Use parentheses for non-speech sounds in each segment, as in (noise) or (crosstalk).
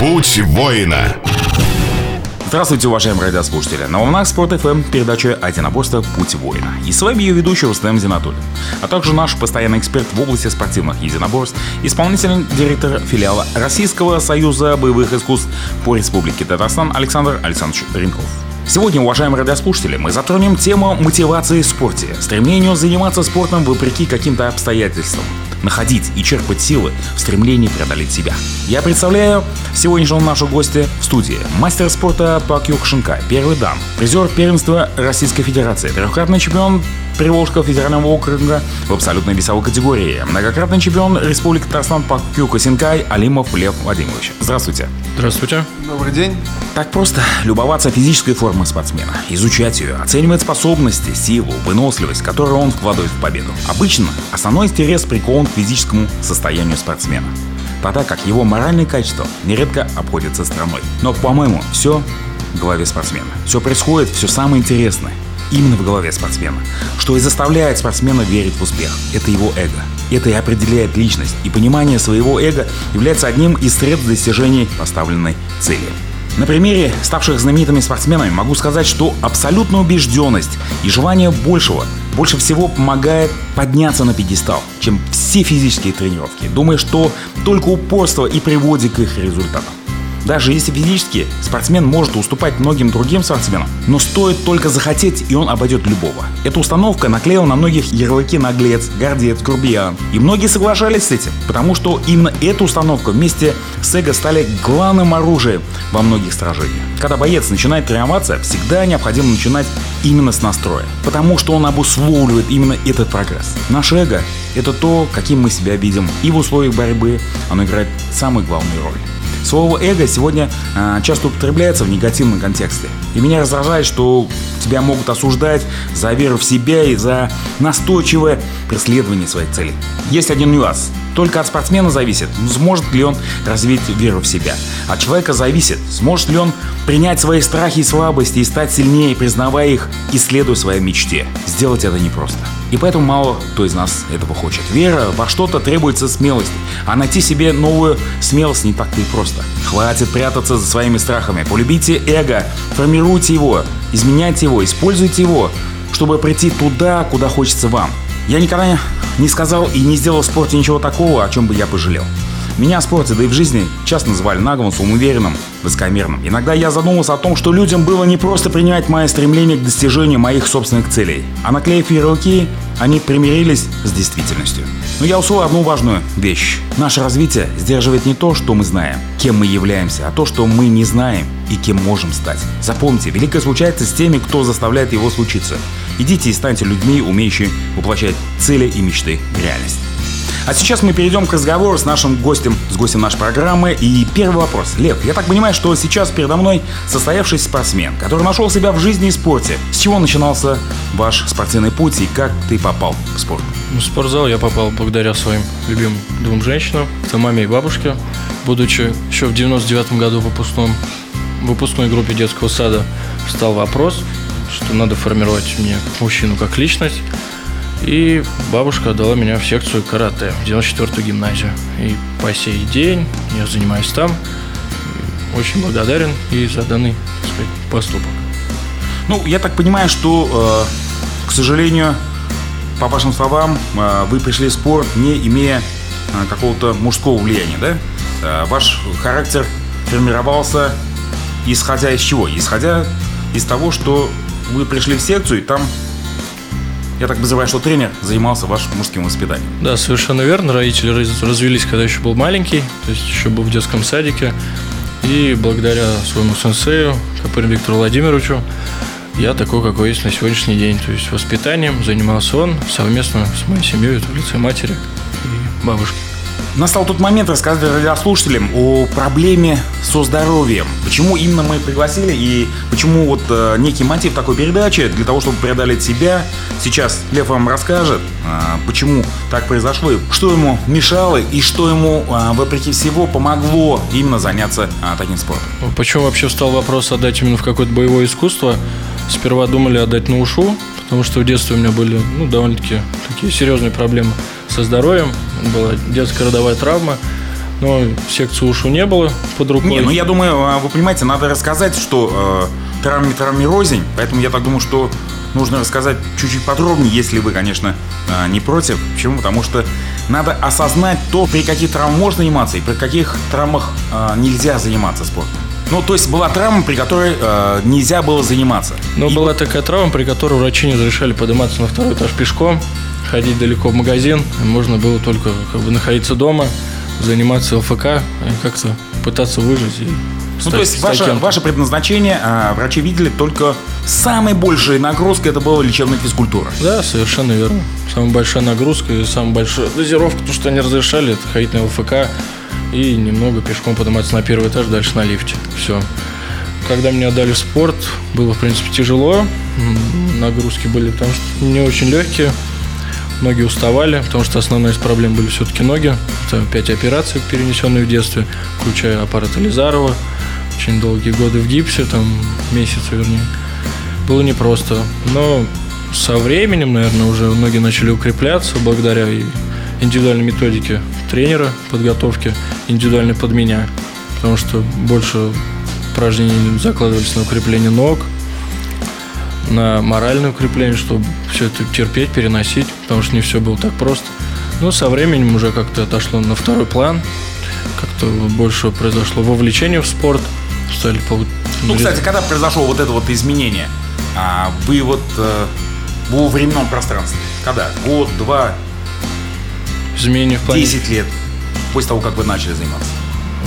Путь воина. Здравствуйте, уважаемые радиослушатели. На волнах Спорт ФМ передача «Единоборство. Путь воина». И с вами ее ведущий Рустем Зинатуллин, а также наш постоянный эксперт в области спортивных единоборств, исполнительный директор филиала Российского союза боевых искусств по Республике Татарстан Александр Александрович Ренков. Сегодня, уважаемые радиослушатели, мы затронем тему мотивации в спорте, стремлению заниматься спортом вопреки каким-то обстоятельствам, находить и черпать силы в стремлении преодолеть себя. Я представляю сегодняшнего нашего гостя в студии. Мастер спорта по Кёкшинкай, первый дан, призер первенства Российской Федерации, трехкратный чемпион Приволжского федерального округа в абсолютной весовой категории, многократный чемпион Республики Татарстан по Кюкосинкай Алимов Лев Владимирович. Здравствуйте. Здравствуйте. Добрый день. Так просто любоваться физической формой спортсмена, изучать ее, оценивать способности, силу, выносливость, которую он вкладывает в победу. Обычно основной интерес прикован к физическому состоянию спортсмена тогда как его моральные качества нередко обходятся стороной. Но, по-моему, все в голове спортсмена. Все происходит, все самое интересное именно в голове спортсмена, что и заставляет спортсмена верить в успех. Это его эго. Это и определяет личность, и понимание своего эго является одним из средств достижения поставленной цели. На примере ставших знаменитыми спортсменами могу сказать, что абсолютная убежденность и желание большего больше всего помогает подняться на пьедестал, чем все физические тренировки, думая, что только упорство и приводит к их результатам. Даже если физически спортсмен может уступать многим другим спортсменам, но стоит только захотеть, и он обойдет любого. Эта установка наклеила на многих ярлыки наглец, гордец, грубиян. И многие соглашались с этим, потому что именно эта установка вместе с эго стали главным оружием во многих сражениях. Когда боец начинает тренироваться, всегда необходимо начинать именно с настроя, потому что он обусловливает именно этот прогресс. Наше эго – это то, каким мы себя видим, и в условиях борьбы оно играет самую главную роль. Слово эго сегодня э, часто употребляется в негативном контексте. И меня раздражает, что тебя могут осуждать за веру в себя и за настойчивое преследование своей цели. Есть один нюанс. Только от спортсмена зависит, сможет ли он развить веру в себя. От человека зависит, сможет ли он принять свои страхи и слабости и стать сильнее, признавая их, исследуя своей мечте. Сделать это непросто. И поэтому мало кто из нас этого хочет. Вера во что-то требуется смелости, а найти себе новую смелость не так-то и просто. Хватит прятаться за своими страхами. Полюбите эго, формируйте его, изменяйте его, используйте его, чтобы прийти туда, куда хочется вам. Я никогда не сказал и не сделал в спорте ничего такого, о чем бы я пожалел. Меня в спорте, да и в жизни часто называли наглым, самоуверенным, высокомерным. Иногда я задумался о том, что людям было не просто принять мое стремление к достижению моих собственных целей, а наклеив ярлыки, они примирились с действительностью. Но я усвоил одну важную вещь. Наше развитие сдерживает не то, что мы знаем, кем мы являемся, а то, что мы не знаем и кем можем стать. Запомните, великое случается с теми, кто заставляет его случиться. Идите и станьте людьми, умеющими воплощать цели и мечты в реальность. А сейчас мы перейдем к разговору с нашим гостем, с гостем нашей программы. И первый вопрос. Лев, я так понимаю, что сейчас передо мной состоявшийся спортсмен, который нашел себя в жизни и спорте. С чего начинался ваш спортивный путь и как ты попал в спорт? Ну, в спортзал я попал благодаря своим любимым двум женщинам, это маме и бабушке. Будучи еще в 99 году в выпускном, в выпускной группе детского сада, встал вопрос, что надо формировать мне мужчину как личность. И бабушка отдала меня в секцию карате, в 94-ю гимназию. И по сей день я занимаюсь там. Очень благодарен и за данный так сказать, поступок. Ну, я так понимаю, что, э, к сожалению, по вашим словам, э, вы пришли в спорт, не имея э, какого-то мужского влияния, да? Э, ваш характер формировался исходя из чего? Исходя из того, что вы пришли в секцию, и там я так подозреваю, что тренер занимался вашим мужским воспитанием. Да, совершенно верно. Родители развелись, когда еще был маленький, то есть еще был в детском садике. И благодаря своему сенсею, Копырину Виктору Владимировичу, я такой, какой есть на сегодняшний день. То есть воспитанием занимался он совместно с моей семьей, в лице матери и бабушки. Настал тот момент рассказать радиослушателям о проблеме со здоровьем. Почему именно мы пригласили и почему вот э, некий мотив такой передачи для того, чтобы преодолеть себя. Сейчас Лев вам расскажет, э, почему так произошло, что ему мешало и что ему, э, вопреки всего, помогло именно заняться э, таким спортом. Почему вообще встал вопрос отдать именно в какое-то боевое искусство? Сперва думали отдать на ушу, потому что в детстве у меня были ну, довольно-таки такие серьезные проблемы со здоровьем. Была детская родовая травма. но секции ушу не было под рукой. Не, ну я думаю, а, вы понимаете, надо рассказать, что э, травме травме рознь, поэтому я так думаю, что нужно рассказать чуть-чуть подробнее, если вы, конечно, э, не против. Почему? Потому что надо осознать то, при каких травмах можно заниматься и при каких травмах э, нельзя заниматься спортом. Ну, то есть была травма, при которой э, нельзя было заниматься. Ну, И была такая травма, при которой врачи не разрешали подниматься на второй этаж пешком, ходить далеко в магазин. Можно было только как бы находиться дома, заниматься ЛФК и как-то пытаться выжить. И Ну, стать- то есть ваше, кем-то. ваше предназначение, а, врачи видели только самой большей нагрузкой это была лечебная физкультура. Да, совершенно верно. Самая большая нагрузка и самая большая дозировка, то, что они разрешали, это ходить на ЛФК и немного пешком подниматься на первый этаж, дальше на лифте. Все. Когда меня отдали в спорт, было, в принципе, тяжело. Нагрузки были, потому что не очень легкие. Ноги уставали, потому что основная из проблем были все-таки ноги. Это пять операций, перенесенные в детстве, включая аппарат Элизарова. Очень долгие годы в гипсе, там месяцы, вернее. Было непросто. Но со временем, наверное, уже ноги начали укрепляться благодаря индивидуальной методике тренера подготовки, индивидуальной под меня. Потому что больше упражнений закладывались на укрепление ног, на моральное укрепление, чтобы все это терпеть, переносить, потому что не все было так просто. Но со временем уже как-то отошло на второй план, как-то больше произошло вовлечение в спорт, стали пол- Ну, кстати, когда произошло вот это вот изменение, а, вы вот э, во временном пространстве, когда? Год, два, изменения в плане 10 лет после того, как вы начали заниматься?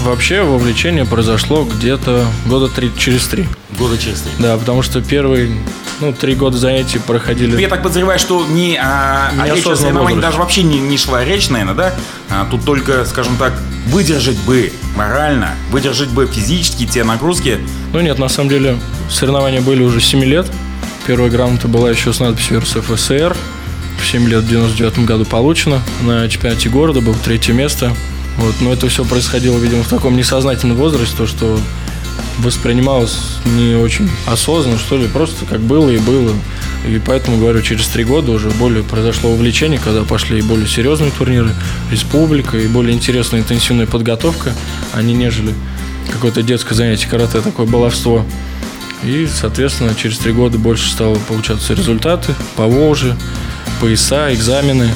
Вообще вовлечение произошло где-то года три, через три. Года через три. Да, потому что первые, ну, три года занятий проходили. Я так подозреваю, что не о, о речи о соревновании даже вообще не, не шла речь, наверное, да? А, тут только, скажем так, выдержать бы морально, выдержать бы физически те нагрузки. Ну нет, на самом деле соревнования были уже 7 лет. Первая грамота была еще с надписью РСФСР. В 7 лет в 99 году получено. На чемпионате города было третье место. Вот, но это все происходило, видимо, в таком несознательном возрасте, то, что воспринималось не очень осознанно, что ли, просто как было и было. И поэтому, говорю, через три года уже более произошло увлечение, когда пошли и более серьезные турниры, республика, и более интересная интенсивная подготовка, а не нежели какое-то детское занятие карате, такое баловство. И, соответственно, через три года больше стало получаться результаты по пояса, экзамены,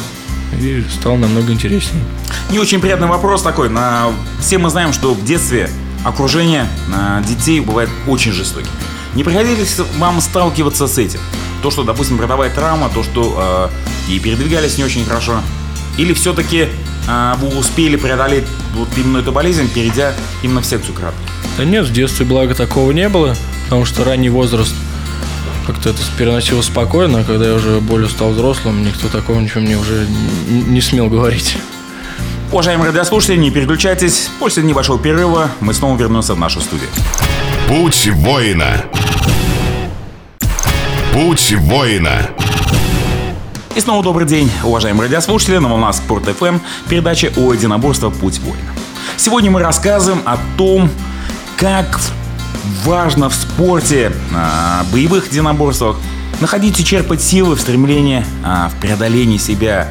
и стало намного интереснее. Не очень приятный вопрос такой. На... Все мы знаем, что в детстве окружение а, детей бывает очень жестоким. Не приходилось вам сталкиваться с этим? То, что, допустим, родовая травма, то, что э, и передвигались не очень хорошо. Или все-таки вы успели преодолеть вот именно эту болезнь, перейдя именно в секцию карате? Да нет, в детстве, благо, такого не было, потому что ранний возраст как-то это переносилось спокойно, а когда я уже более стал взрослым, никто такого ничего мне уже не смел говорить. Уважаемые радиослушатели, не переключайтесь. После небольшого перерыва мы снова вернемся в нашу студию. Путь воина. Путь воина. И снова добрый день, уважаемые радиослушатели, на волнах Спорт ФМ, передача о единоборстве «Путь воина». Сегодня мы рассказываем о том, как важно в спорте, а, боевых единоборствах находить и черпать силы в стремлении а, в преодолении себя,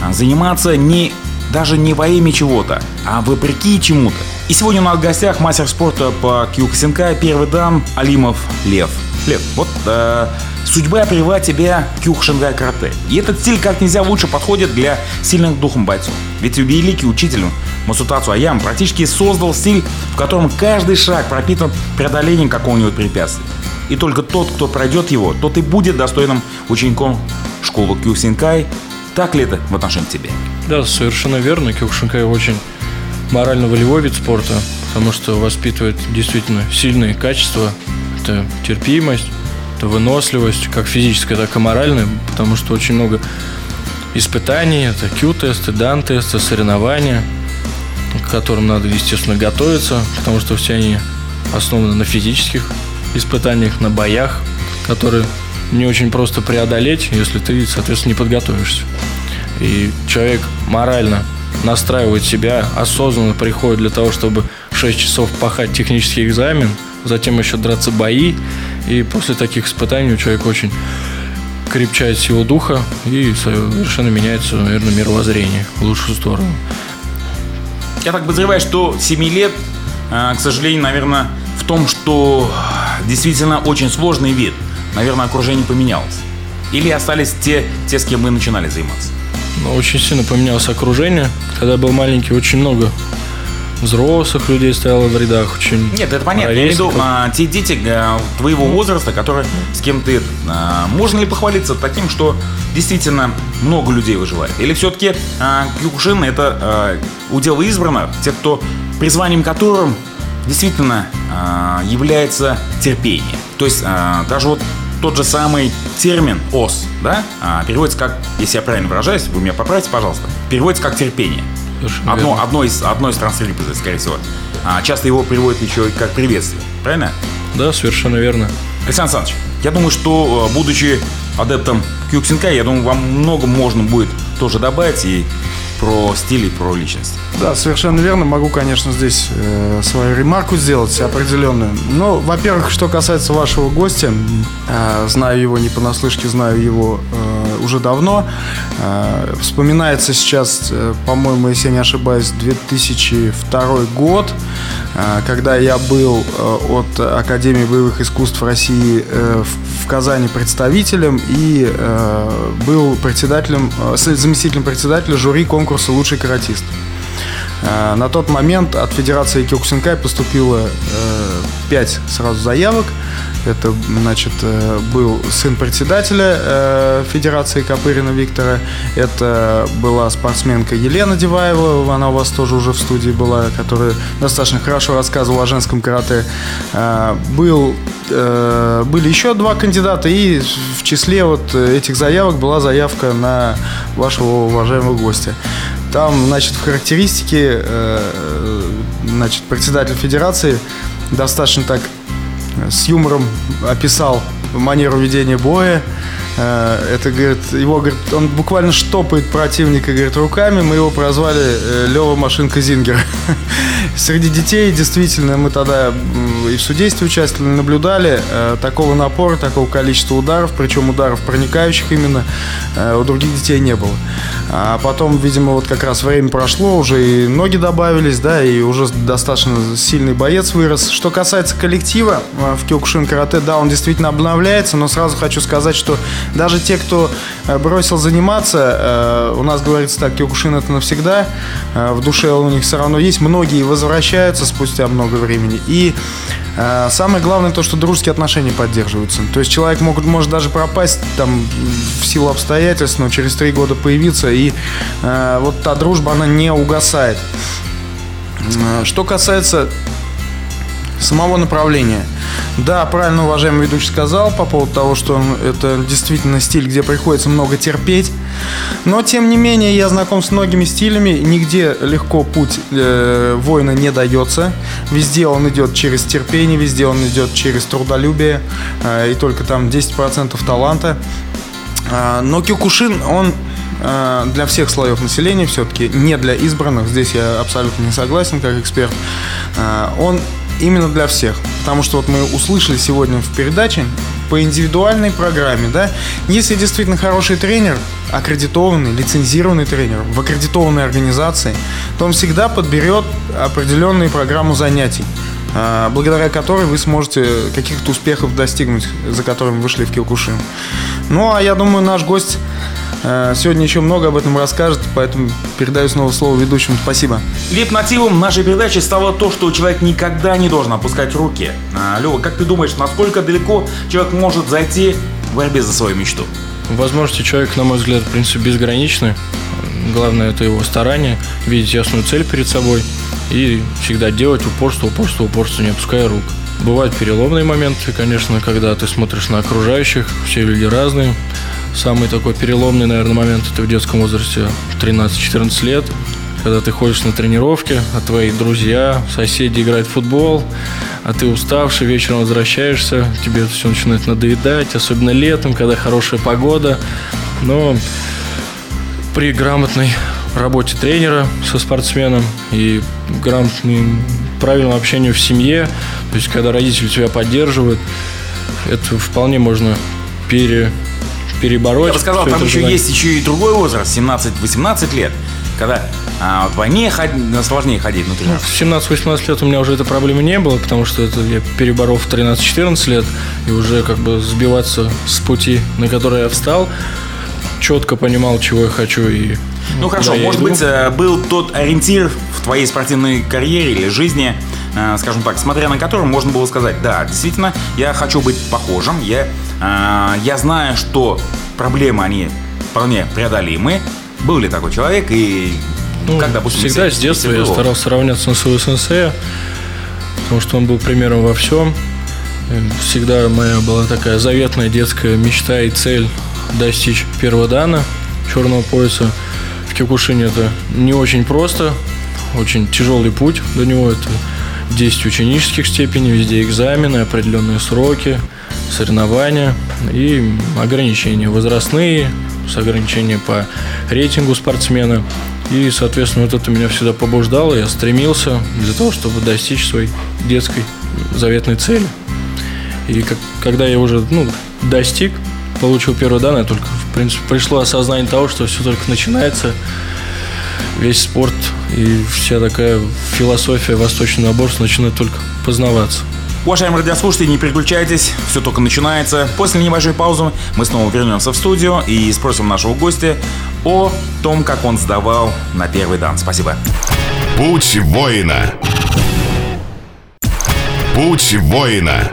а, заниматься не даже не во имя чего-то, а вопреки чему-то. И сегодня у нас в гостях мастер спорта по Кюхасенкай, первый дан Алимов Лев. Лев, вот э, судьба привела тебя к Кюхашенкай карате. И этот стиль как нельзя лучше подходит для сильных духом бойцов. Ведь великий учитель Масутацу Аям практически создал стиль, в котором каждый шаг пропитан преодолением какого-нибудь препятствия. И только тот, кто пройдет его, тот и будет достойным учеником школы Кюхасенкай. Так ли это в отношении тебя? Да, совершенно верно. Киокушинкай очень морально-волевой вид спорта, потому что воспитывает действительно сильные качества. Это терпимость, это выносливость, как физическая, так и моральная, потому что очень много испытаний. Это Q-тесты, дан-тесты, соревнования, к которым надо, естественно, готовиться, потому что все они основаны на физических испытаниях, на боях, которые не очень просто преодолеть, если ты, соответственно, не подготовишься. И человек морально настраивает себя, осознанно приходит для того, чтобы 6 часов пахать технический экзамен, затем еще драться бои. И после таких испытаний у человека очень крепчает сила духа и совершенно меняется, наверное, мировоззрение в лучшую сторону. Я так подозреваю, что 7 лет, э, к сожалению, наверное, в том, что действительно очень сложный вид. Наверное, окружение поменялось. Или остались те, те, с кем мы начинали заниматься? Очень сильно поменялось окружение. Когда я был маленький, очень много взрослых людей стояло в рядах. Очень Нет, это понятно. Я имею в виду а, те дети а, твоего возраста, которые с кем ты... А, можно ли похвалиться таким, что действительно много людей выживает? Или все-таки а, Кюкушин это а, удел избранных, те, кто призванием которым действительно а, является терпение. То есть а, даже вот тот же самый термин «ос», да, а, переводится как, если я правильно выражаюсь, вы меня поправьте, пожалуйста, переводится как терпение. одно, одно, из, одно из транскрипций, скорее всего. А, часто его переводят еще и как приветствие, правильно? Да, совершенно верно. Александр Александрович, я думаю, что, э, будучи адептом Кюксинка, я думаю, вам много можно будет тоже добавить и про стиль и про личность. Да, совершенно верно. Могу, конечно, здесь э, свою ремарку сделать определенную. Но, во-первых, что касается вашего гостя, э, знаю его не понаслышке, знаю его э, уже давно. Э, вспоминается сейчас, э, по-моему, если я не ошибаюсь, 2002 год, э, когда я был от Академии боевых искусств России в, Казани представителем и был председателем, заместителем председателя жюри конкурса «Лучший каратист». На тот момент от Федерации Кёкусинкай поступило 5 э, сразу заявок. Это, значит, э, был сын председателя Федерации Копырина Виктора. Это была спортсменка Елена Деваева, она у вас тоже уже в студии была, которая достаточно хорошо рассказывала о женском карате. Был, были еще два кандидата, и в числе вот этих заявок была заявка на вашего уважаемого гостя. Там, значит, в характеристике, э, значит, председатель федерации достаточно так э, с юмором описал манеру ведения боя, Э, это, говорит, его, говорит, он буквально штопает противника, говорит, руками. Мы его прозвали э, Лева Машинка Зингер. (laughs) Среди детей, действительно, мы тогда и в судействе участвовали, наблюдали э, такого напора, такого количества ударов, причем ударов проникающих именно, у других детей не было. А потом, видимо, вот как раз время прошло, уже и ноги добавились, да, и уже достаточно сильный боец вырос. Что касается коллектива в Кёкушин Карате, да, он действительно обновляется, но сразу хочу сказать, что даже те, кто э, бросил заниматься, э, у нас говорится так, Киокушин это навсегда, э, в душе у них все равно есть, многие возвращаются спустя много времени. И самое главное то, что дружеские отношения поддерживаются. То есть человек может, может даже пропасть там в силу обстоятельств, но через три года появиться, и вот та дружба, она не угасает. Что касается самого направления. Да, правильно уважаемый ведущий сказал по поводу того, что это действительно стиль, где приходится много терпеть. Но, тем не менее, я знаком с многими стилями. Нигде легко путь э, воина не дается. Везде он идет через терпение, везде он идет через трудолюбие. Э, и только там 10% таланта. Э, но Кюкушин, он для всех слоев населения все-таки, не для избранных. Здесь я абсолютно не согласен как эксперт. Э, он именно для всех. Потому что вот мы услышали сегодня в передаче по индивидуальной программе, да, если действительно хороший тренер, аккредитованный, лицензированный тренер в аккредитованной организации, то он всегда подберет определенную программу занятий а, благодаря которой вы сможете каких-то успехов достигнуть, за которыми вышли в Киокушин. Ну, а я думаю, наш гость сегодня еще много об этом расскажет, поэтому передаю снова слово ведущему. Спасибо. Лид-мотивом нашей передачи стало то, что человек никогда не должен опускать руки. А, Лева, как ты думаешь, насколько далеко человек может зайти в борьбе за свою мечту? Возможности человека, на мой взгляд, в принципе, безграничны. Главное, это его старание, видеть ясную цель перед собой и всегда делать упорство, упорство, упорство, не опуская рук. Бывают переломные моменты, конечно, когда ты смотришь на окружающих, все люди разные, Самый такой переломный, наверное, момент это в детском возрасте 13-14 лет, когда ты ходишь на тренировки, а твои друзья, соседи играют в футбол, а ты уставший, вечером возвращаешься, тебе это все начинает надоедать, особенно летом, когда хорошая погода. Но при грамотной работе тренера со спортсменом и грамотным правильному общению в семье, то есть когда родители тебя поддерживают, это вполне можно пере, перебороть. Я бы сказал, там еще желание. есть еще и другой возраст, 17-18 лет, когда а, вдвойне ход... сложнее ходить на тренировку? Ну, в 17-18 лет у меня уже этой проблемы не было, потому что это я переборол в 13-14 лет, и уже как бы сбиваться с пути, на который я встал, четко понимал, чего я хочу и ну хорошо, может иду. быть, э, был тот ориентир в твоей спортивной карьере или жизни, э, скажем так, смотря на который можно было сказать, да, действительно, я хочу быть похожим, я, э, я знаю, что проблемы, они вполне преодолимы. Был ли такой человек и ну, как, допустим, всегда с детства я старался равняться на своего сенсея, потому что он был примером во всем. Всегда моя была такая заветная детская мечта и цель достичь первого дана черного пояса. В Кикушине это не очень просто, очень тяжелый путь до него. Это 10 ученических степеней, везде экзамены, определенные сроки, соревнования и ограничения возрастные, с ограничением по рейтингу спортсмена. И, соответственно, вот это меня всегда побуждало. Я стремился для того, чтобы достичь своей детской заветной цели. И как, когда я уже ну, достиг, получил первые данные, только, в принципе, пришло осознание того, что все только начинается. Весь спорт и вся такая философия восточного наборства начинает только познаваться. Уважаемые радиослушатели, не переключайтесь, все только начинается. После небольшой паузы мы снова вернемся в студию и спросим нашего гостя о том, как он сдавал на первый дан. Спасибо. Путь воина. Путь воина.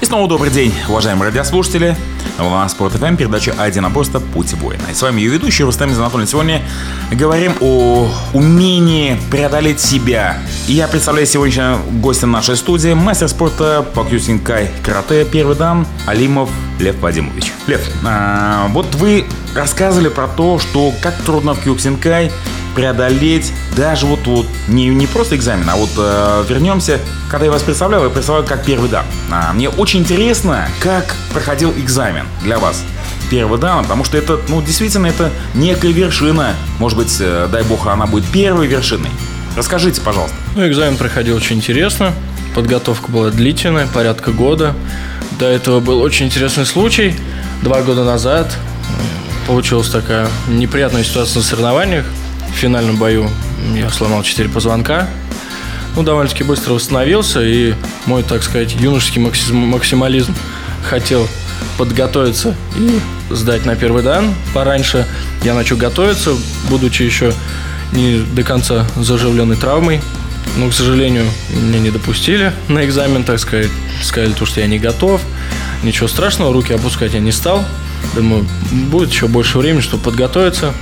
И снова добрый день, уважаемые радиослушатели. Волна Спорт ФМ, передача «Один просто Путь воина». И с вами ее ведущий Рустам Анатольевич. Сегодня говорим о умении преодолеть себя. И я представляю сегодня гостя нашей студии, мастер спорта по кьюсинкай карате, первый дан Алимов Лев Вадимович. Лев, а, вот вы рассказывали про то, что как трудно в кьюсинкай преодолеть даже вот, вот не, не просто экзамен, а вот э, вернемся, когда я вас представлял, я представлял как первый дан. А, мне очень интересно, как проходил экзамен для вас первый дан, потому что это, ну, действительно, это некая вершина. Может быть, э, дай бог, она будет первой вершиной. Расскажите, пожалуйста. Ну, экзамен проходил очень интересно. Подготовка была длительная, порядка года. До этого был очень интересный случай. Два года назад получилась такая неприятная ситуация на соревнованиях в финальном бою я сломал 4 позвонка. Ну, довольно-таки быстро восстановился, и мой, так сказать, юношеский максимализм хотел подготовиться и сдать на первый дан пораньше. Я начал готовиться, будучи еще не до конца заживленной травмой. Но, к сожалению, меня не допустили на экзамен, так сказать. Сказали, то, что я не готов. Ничего страшного, руки опускать я не стал. Думаю, будет еще больше времени, чтобы подготовиться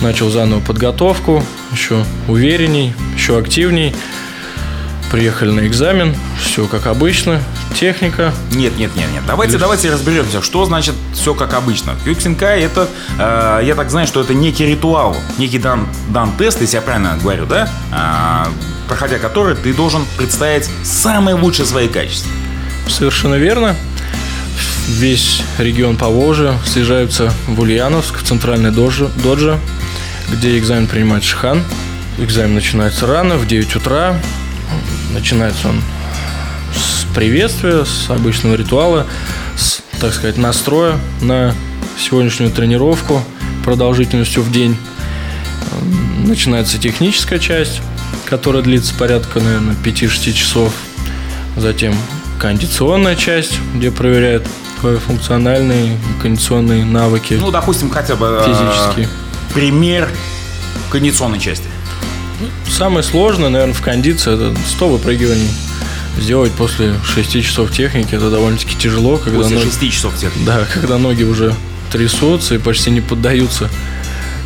начал заново подготовку, еще уверенней, еще активней. Приехали на экзамен, все как обычно, техника. Нет, нет, нет, нет. Давайте, Лишь... давайте разберемся, что значит все как обычно. Кьюксинкай это, э, я так знаю, что это некий ритуал, некий дан, дан тест, если я правильно говорю, да? Э, проходя который ты должен представить самые лучшие свои качества. Совершенно верно. Весь регион Поволжья съезжаются в Ульяновск, в центральный доджи, доджи где экзамен принимает Шихан. Экзамен начинается рано, в 9 утра. Начинается он с приветствия, с обычного ритуала, с, так сказать, настроя на сегодняшнюю тренировку продолжительностью в день. Начинается техническая часть, которая длится порядка, наверное, 5-6 часов. Затем кондиционная часть, где проверяют твои функциональные кондиционные навыки. Ну, допустим, хотя бы э, физические пример кондиционной части? Самое сложное, наверное, в кондиции это 100 выпрыгиваний. Сделать после 6 часов техники это довольно-таки тяжело. Когда после ноги... 6 часов техники? Да, когда ноги уже трясутся и почти не поддаются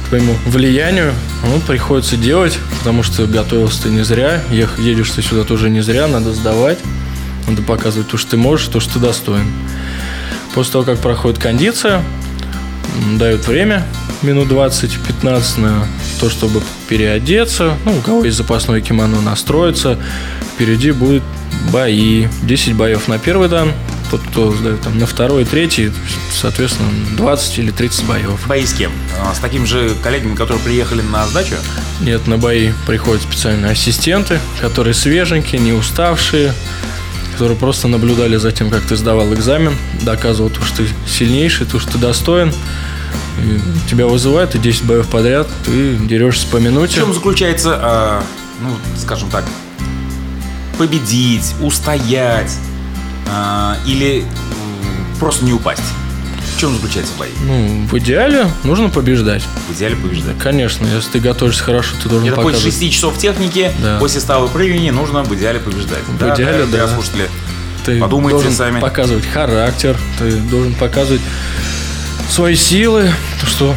твоему влиянию, ну, приходится делать, потому что готовился ты не зря, едешь ты сюда тоже не зря, надо сдавать, надо показывать то, что ты можешь, то, что ты достоин. После того, как проходит кондиция, дают время, минут 20-15 на то, чтобы переодеться. Ну, у кого есть запасное кимоно, настроиться. Впереди будет бои. 10 боев на первый дан. Тот, кто сдает там на второй третий, соответственно, 20 или 30 боев. Бои с кем? А, с такими же коллегами, которые приехали на сдачу? Нет, на бои приходят специальные ассистенты, которые свеженькие, не уставшие, которые просто наблюдали за тем, как ты сдавал экзамен, доказывал то, что ты сильнейший, то, что ты достоин И тебя вызывают, и 10 боев подряд, ты дерешься по В минуте. чем заключается, а, ну, скажем так, победить, устоять а, или просто не упасть? Чем заключается бой? Ну, в идеале нужно побеждать. В идеале побеждать. Конечно, если ты готовишься хорошо, ты должен Это после показывать. 6 часов техники, Да. после 100 выпрыгиваний нужно в идеале побеждать. В идеале, да. слушатели. Ты Подумайте должен сами. показывать характер, ты должен показывать свои силы, то, что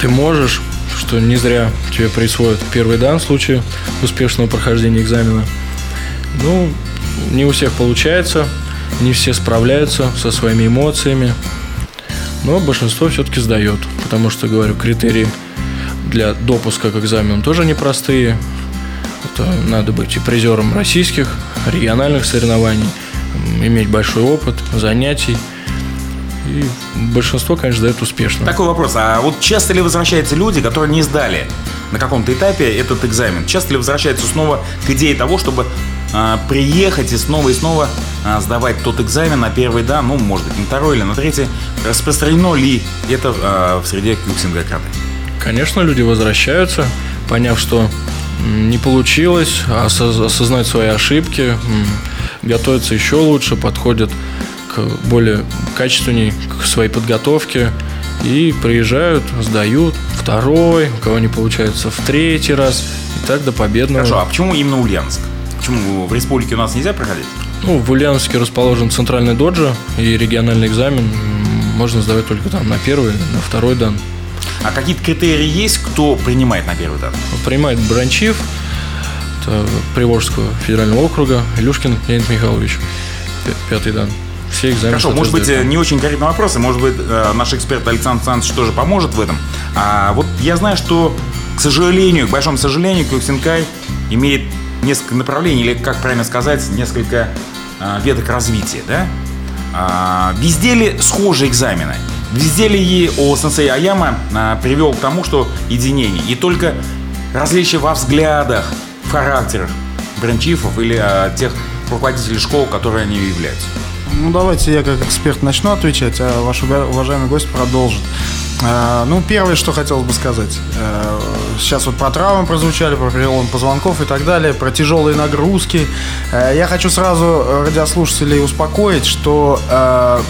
ты можешь, что не зря тебе присвоят первый дан в случае успешного прохождения экзамена. Ну, не у всех получается, не все справляются со своими эмоциями, но большинство все-таки сдает, потому что, говорю, критерии для допуска к экзамену тоже непростые. Это надо быть и призером российских, региональных соревнований, иметь большой опыт занятий. И большинство, конечно, дает успешно. Такой вопрос. А вот часто ли возвращаются люди, которые не сдали на каком-то этапе этот экзамен? Часто ли возвращаются снова к идее того, чтобы приехать и снова и снова а, сдавать тот экзамен на первый дан, ну, может быть, на второй или на третий? Распространено ли это а, в среде кюксинга карты? Конечно, люди возвращаются, поняв, что не получилось, осоз- осознать свои ошибки, готовятся еще лучше, подходят к более качественней к своей подготовке и приезжают, сдают второй, у кого не получается в третий раз, и так до победного. Хорошо, а почему именно Ульяновск? Почему в республике у нас нельзя проходить? Ну, в Ульяновске расположен центральный доджо, и региональный экзамен можно сдавать только там на первый, на второй дан. А какие-то критерии есть, кто принимает на первый дан? Принимает Бранчив, Приволжского федерального округа, Илюшкин Леонид Михайлович, пя- пятый дан. Все экзамены. Хорошо, может быть, э, не очень корректный вопрос, и может быть, э, наш эксперт Александр Александрович тоже поможет в этом. А вот я знаю, что, к сожалению, к большому сожалению, Кюксинкай имеет несколько направлений, или, как правильно сказать, несколько э, веток развития, да? А, везде ли схожи экзамены? Везде ли и о сенсей Аяма а, привел к тому, что единение? И только различия во взглядах, в характерах бранчифов или а, тех руководителей школ, которые они являются? Ну, давайте я как эксперт начну отвечать, а ваш уважаемый гость продолжит. А, Ну, первое, что хотелось бы сказать. Э, Сейчас вот про травмы прозвучали, про перелом позвонков и так далее, про тяжелые нагрузки. Э, Я хочу сразу радиослушателей успокоить, что э,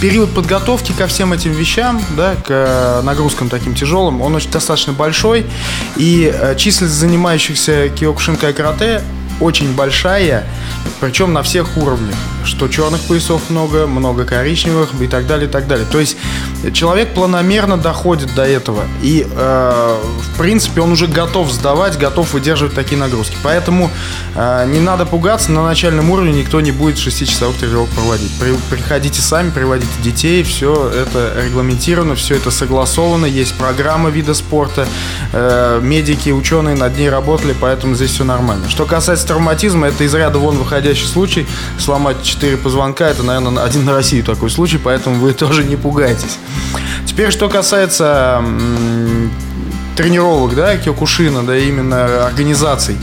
период подготовки ко всем этим вещам, да, к нагрузкам таким тяжелым, он очень достаточно большой. И численность занимающихся киокушинкай карате очень большая, причем на всех уровнях. Что черных поясов много, много коричневых и так далее, и так далее. То есть человек планомерно доходит до этого. И, э, в принципе, он уже готов сдавать, готов выдерживать такие нагрузки. Поэтому э, не надо пугаться, на начальном уровне никто не будет 6-часовых тренировок проводить. При- приходите сами, приводите детей, все это регламентировано, все это согласовано, есть программа вида спорта, э, медики, ученые над ней работали, поэтому здесь все нормально. Что касается травматизма, это из ряда вон выходящий случай. Сломать 4 позвонка, это, наверное, один на Россию такой случай, поэтому вы (laughs) тоже не пугайтесь. Теперь, что касается тренировок, да, Киокушина, да, именно организаций.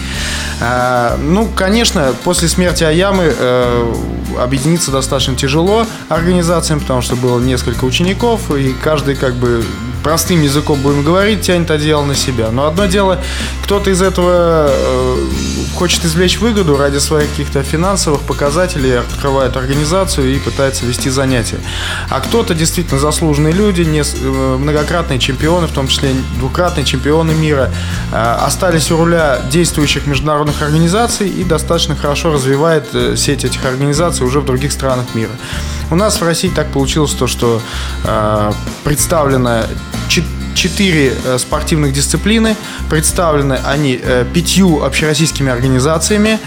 А, ну, конечно, после смерти Аямы э, объединиться достаточно тяжело организациям, потому что было несколько учеников, и каждый как бы простым языком будем говорить, тянет одеяло на себя. Но одно дело, кто-то из этого э, хочет извлечь выгоду ради своих каких-то финансовых показателей, открывает организацию и пытается вести занятия. А кто-то действительно заслуженные люди, не, э, многократные чемпионы, в том числе двукратные чемпионы мира, э, остались у руля действующих международных организаций и достаточно хорошо развивает э, сеть этих организаций уже в других странах мира. У нас в России так получилось то, что э, представлено чет- четыре э, спортивных дисциплины. Представлены они э, пятью общероссийскими организациями,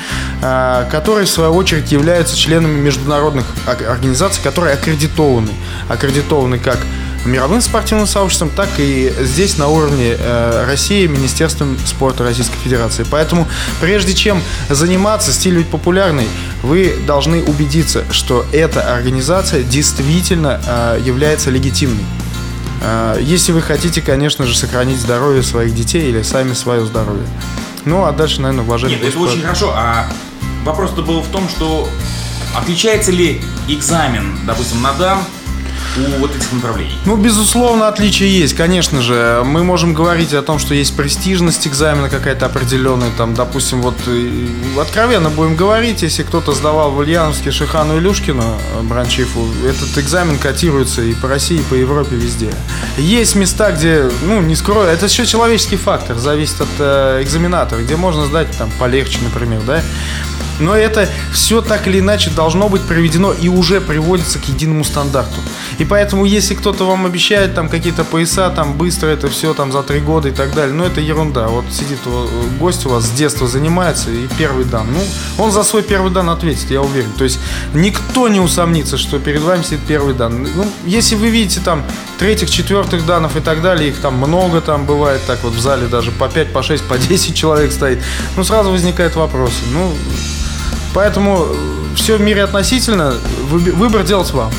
э, которые, в свою очередь, являются членами международных ор- организаций, которые аккредитованы. Аккредитованы как мировым спортивным сообществом, так и здесь на уровне э, России Министерством спорта Российской Федерации. Поэтому прежде чем заниматься, стиль ведь популярный, вы должны убедиться, что эта организация действительно э, является легитимной. Э, Если вы хотите, конечно же, сохранить здоровье своих детей или сами свое здоровье. Ну, а дальше, наверное, уважение. Нет, это очень хорошо. А вопрос-то был в том, что отличается ли экзамен, допустим, на дан у вот этих направлений? Ну, безусловно, отличия есть, конечно же. Мы можем говорить о том, что есть престижность экзамена какая-то определенная. Там, допустим, вот э, откровенно будем говорить, если кто-то сдавал в Ульяновске Шихану Илюшкину, э, Бранчифу, этот экзамен котируется и по России, и по Европе, везде. Есть места, где, ну, не скрою, это еще человеческий фактор, зависит от э, экзаменатора, где можно сдать там полегче, например, да. Но это все так или иначе должно быть проведено и уже приводится к единому стандарту. И поэтому, если кто-то вам обещает там какие-то пояса, там быстро это все там за три года и так далее, ну это ерунда. Вот сидит гость у вас с детства занимается и первый дан. Ну, он за свой первый дан ответит, я уверен. То есть никто не усомнится, что перед вами сидит первый дан. Ну, если вы видите там третьих, четвертых данов и так далее, их там много там бывает, так вот в зале даже по 5, по 6, по 10 человек стоит, ну сразу возникают вопросы. Ну, Поэтому все в мире относительно. Выбор делать вам.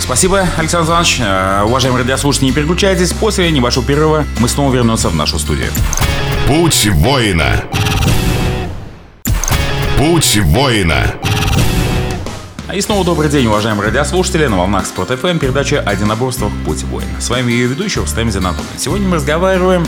Спасибо, Александр Иванович. Э, уважаемые радиослушатели, не переключайтесь. После небольшого перерыва мы снова вернемся в нашу студию. Путь воина. Путь воина. А и снова добрый день, уважаемые радиослушатели. На волнах Спорт ФМ передача о единоборствах «Путь воина». С вами ее ведущий Рустам Зинатович. Сегодня мы разговариваем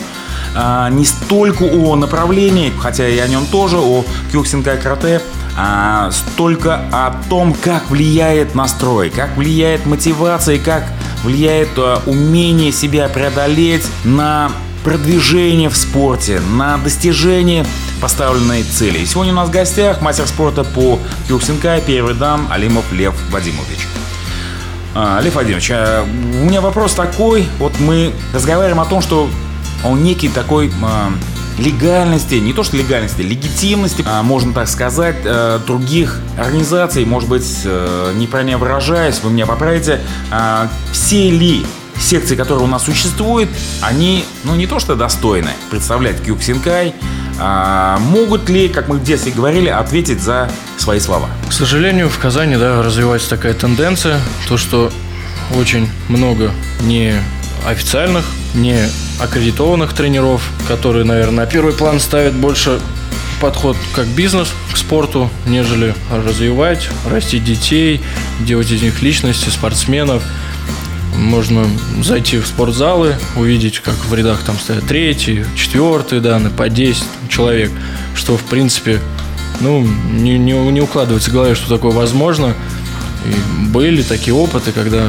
а, не столько о направлении, хотя и о нем тоже, о кюксинкай карате, а столько о том, как влияет настрой, как влияет мотивация, как влияет а, умение себя преодолеть на продвижение в спорте, на достижение поставленной цели. И сегодня у нас в гостях мастер спорта по кюксинкай, первый дан Алимов Лев Вадимович. А, Лев Владимирович, а у меня вопрос такой. Вот мы разговариваем о том, что он некий такой а, легальности, не то что легальности, легитимности, а, можно так сказать, э, других организаций, может быть, э, неправильно выражаясь, вы меня поправите, а, все ли секции, которые у нас существуют, они, ну, не то что достойны представлять Кюксинкай, а могут ли, как мы в детстве говорили, ответить за свои слова? К сожалению, в Казани, да, развивается такая тенденция, то, что очень много не официальных, не аккредитованных тренеров, которые, наверное, на первый план ставят больше подход как бизнес к спорту, нежели развивать, растить детей, делать из них личности, спортсменов. Можно зайти в спортзалы, увидеть, как в рядах там стоят третий, четвертый данные, по 10 человек, что, в принципе, ну, не, не, не укладывается в голове, что такое возможно. И были такие опыты, когда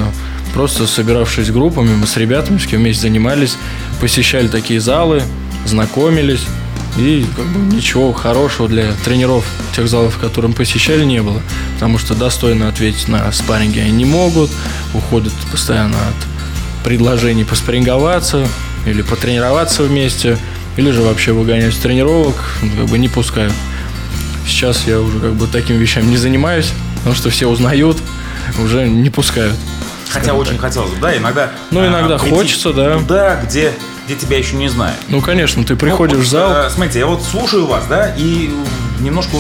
Просто собиравшись группами, мы с ребятами, с кем вместе занимались, посещали такие залы, знакомились. И как бы ничего хорошего для тренеров тех залов, которым посещали, не было. Потому что достойно ответить на спарринги они не могут, уходят постоянно от предложений поспарринговаться или потренироваться вместе, или же вообще выгонять с тренировок, ну, как бы не пускают. Сейчас я уже как бы таким вещами не занимаюсь, потому что все узнают, уже не пускают. Хотя очень так. хотелось бы, да, иногда. Ну, иногда а, хочется, да. Туда, где где тебя еще не знают. Ну, конечно, ты приходишь ну, вот, в зал. Э, смотрите, я вот слушаю вас, да, и немножко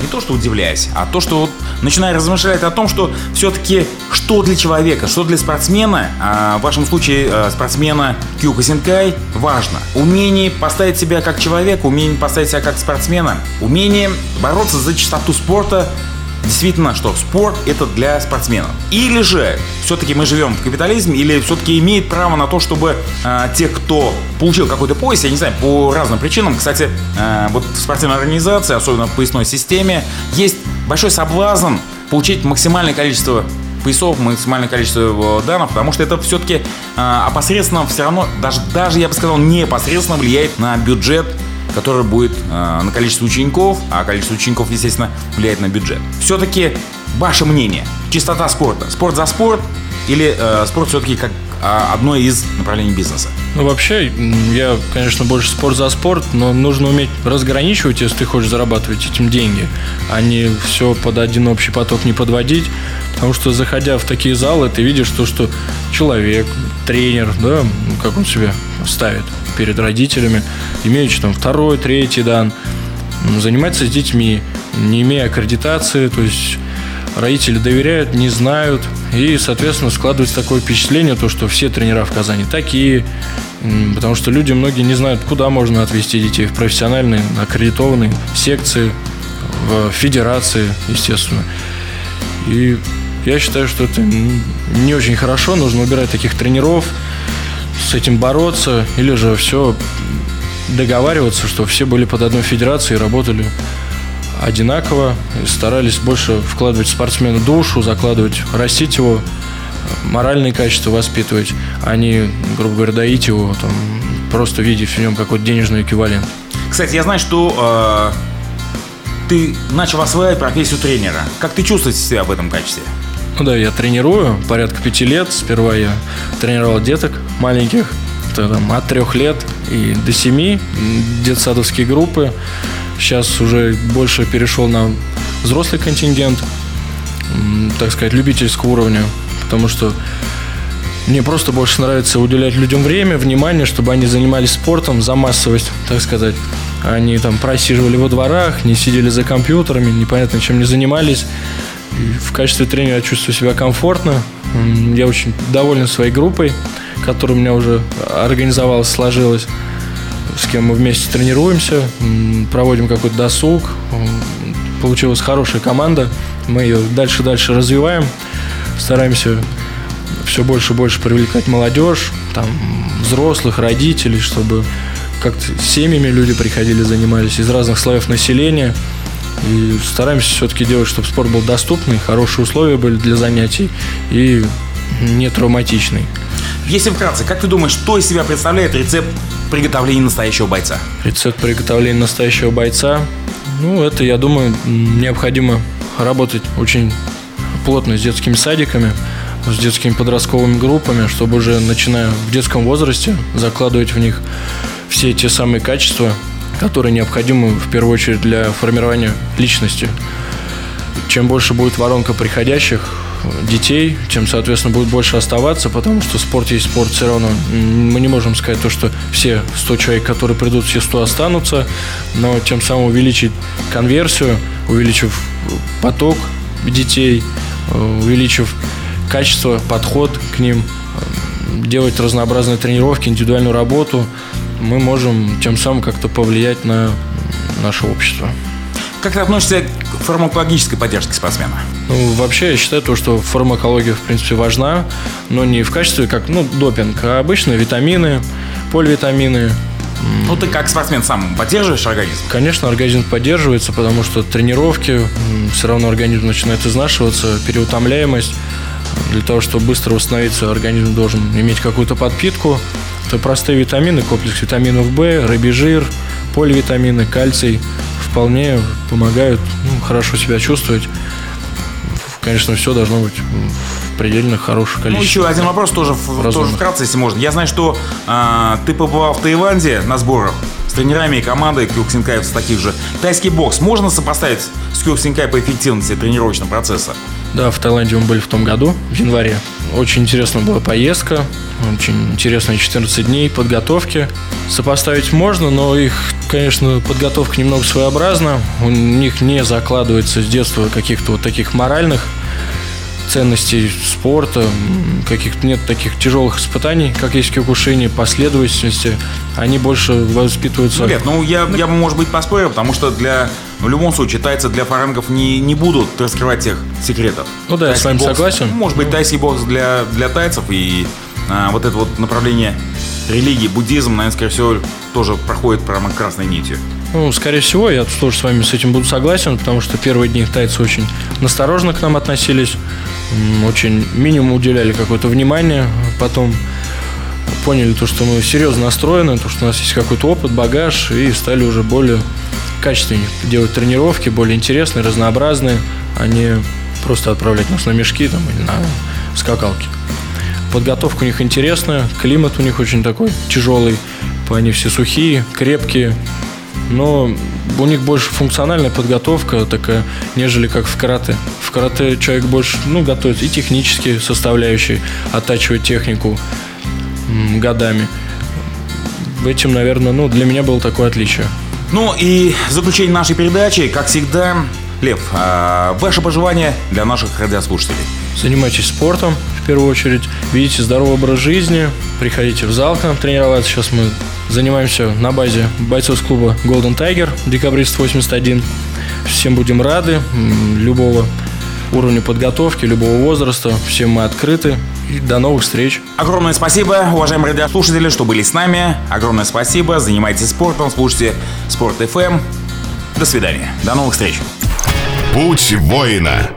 не то, что удивляюсь, а то, что вот начинаю размышлять о том, что все-таки что для человека, что для спортсмена, а в вашем случае э, спортсмена Кьюка Синкай, важно. Умение поставить себя как человека, умение поставить себя как спортсмена, умение бороться за чистоту спорта, действительно, что спорт это для спортсменов. Или же все-таки мы живем в капитализме, или все-таки имеет право на то, чтобы э, те, кто получил какой-то пояс, я не знаю, по разным причинам, кстати, э, вот в спортивной организации, особенно в поясной системе, есть большой соблазн получить максимальное количество поясов, максимальное количество данных, потому что это все-таки э, опосредственно все равно, даже, даже я бы сказал, непосредственно влияет на бюджет который будет э, на количество учеников, а количество учеников, естественно, влияет на бюджет. Все-таки ваше мнение, чистота спорта, спорт за спорт или э, спорт все-таки как э, одно из направлений бизнеса? Ну, вообще, я, конечно, больше спорт за спорт, но нужно уметь разграничивать, если ты хочешь зарабатывать этим деньги, а не все под один общий поток не подводить. Потому что, заходя в такие залы, ты видишь то, что человек, тренер, да, как он себя ставит перед родителями, имеющий там второй, третий дан, занимается с детьми, не имея аккредитации, то есть родители доверяют, не знают, и, соответственно, складывается такое впечатление, то, что все тренера в Казани такие, потому что люди многие не знают, куда можно отвезти детей, в профессиональные, аккредитованные секции, в федерации, естественно. И я считаю, что это не очень хорошо. Нужно убирать таких тренеров, с этим бороться, или же все договариваться, что все были под одной федерацией и работали одинаково, и старались больше вкладывать в спортсмена душу, закладывать, растить его, моральные качества воспитывать, а не, грубо говоря, доить его, там, просто видеть в нем какой-то денежный эквивалент. Кстати, я знаю, что э, ты начал осваивать профессию тренера. Как ты чувствуешь себя в этом качестве? Ну да, я тренирую порядка пяти лет. Сперва я тренировал деток маленьких, там, от трех лет и до семи, детсадовские группы. Сейчас уже больше перешел на взрослый контингент, так сказать, любительского уровня, потому что мне просто больше нравится уделять людям время, внимание, чтобы они занимались спортом за массовость, так сказать. Они там просиживали во дворах, не сидели за компьютерами, непонятно чем не занимались. И в качестве тренера я чувствую себя комфортно. Я очень доволен своей группой, которая у меня уже организовалась, сложилась. С кем мы вместе тренируемся, проводим какой-то досуг. Получилась хорошая команда. Мы ее дальше-дальше развиваем. Стараемся все больше и больше привлекать молодежь, там, взрослых, родителей, чтобы как-то семьями люди приходили, занимались из разных слоев населения. И стараемся все-таки делать, чтобы спорт был доступный, хорошие условия были для занятий и не травматичный. Если вкратце, как ты думаешь, что из себя представляет рецепт приготовления настоящего бойца? Рецепт приготовления настоящего бойца, ну, это, я думаю, необходимо работать очень плотно с детскими садиками, с детскими подростковыми группами, чтобы уже начиная в детском возрасте закладывать в них все те самые качества, которые необходимы в первую очередь для формирования личности. Чем больше будет воронка приходящих детей, тем, соответственно, будет больше оставаться, потому что спорт есть спорт все равно. Мы не можем сказать то, что все 100 человек, которые придут, все 100 останутся, но тем самым увеличить конверсию, увеличив поток детей, увеличив качество, подход к ним, делать разнообразные тренировки, индивидуальную работу, мы можем тем самым как-то повлиять на наше общество. Как ты относишься к фармакологической поддержке спортсмена? Ну, вообще, я считаю, то, что фармакология, в принципе, важна, но не в качестве, как, ну, допинг, а обычно витамины, поливитамины, ну, ты как спортсмен сам поддерживаешь организм? Конечно, организм поддерживается, потому что тренировки, все равно организм начинает изнашиваться, переутомляемость. Для того, чтобы быстро восстановиться, организм должен иметь какую-то подпитку. Это простые витамины, комплекс витаминов В, рыбий жир, поливитамины, кальций вполне помогают ну, хорошо себя чувствовать. Конечно, все должно быть в предельно хороших ну, количествах. Ну, еще один вопрос тоже, тоже вкратце, если можно. Я знаю, что э, ты побывал в Таиланде на сборах с тренерами и командой кюрксинкаевцев таких же. Тайский бокс можно сопоставить с кюрксинкай по эффективности тренировочного процесса? Да, в Таиланде мы были в том году, в январе. Очень интересная была поездка, очень интересные 14 дней подготовки. Сопоставить можно, но их, конечно, подготовка немного своеобразна. У них не закладывается с детства каких-то вот таких моральных ценностей спорта, каких нет таких тяжелых испытаний, как есть киокушини, последовательности, они больше воспитываются... Ну, нет, ну я, я бы, может быть, поспорил, потому что для в любом случае тайцы для фарангов не, не будут раскрывать тех секретов. Ну да, тайский я с вами бокс, согласен. Может быть, тайский бокс для, для тайцев и а, вот это вот направление религии, буддизм, наверное, скорее всего, тоже проходит прямо красной нитью. Ну, скорее всего, я тоже с вами с этим буду согласен, потому что первые дни тайцы очень насторожно к нам относились, очень минимум уделяли какое-то внимание, потом поняли то, что мы серьезно настроены, то, что у нас есть какой-то опыт, багаж, и стали уже более качественнее делать тренировки, более интересные, разнообразные, а не просто отправлять нас на мешки там, или на скакалки. Подготовка у них интересная, климат у них очень такой тяжелый, они все сухие, крепкие, но у них больше функциональная подготовка такая, нежели как в карате. В карате человек больше, ну, готовится и технические составляющие, оттачивает технику годами. Этим, наверное, ну, для меня было такое отличие. Ну и в заключение нашей передачи, как всегда, Лев, а ваше пожелание для наших радиослушателей. Занимайтесь спортом, первую очередь. Видите здоровый образ жизни. Приходите в зал к нам тренироваться. Сейчас мы занимаемся на базе бойцовского клуба Golden Tiger, декабрист 81. Всем будем рады. Любого уровню подготовки любого возраста. Всем мы открыты. И до новых встреч. Огромное спасибо, уважаемые радиослушатели, что были с нами. Огромное спасибо. Занимайтесь спортом, слушайте Спорт FM. До свидания. До новых встреч. Путь воина.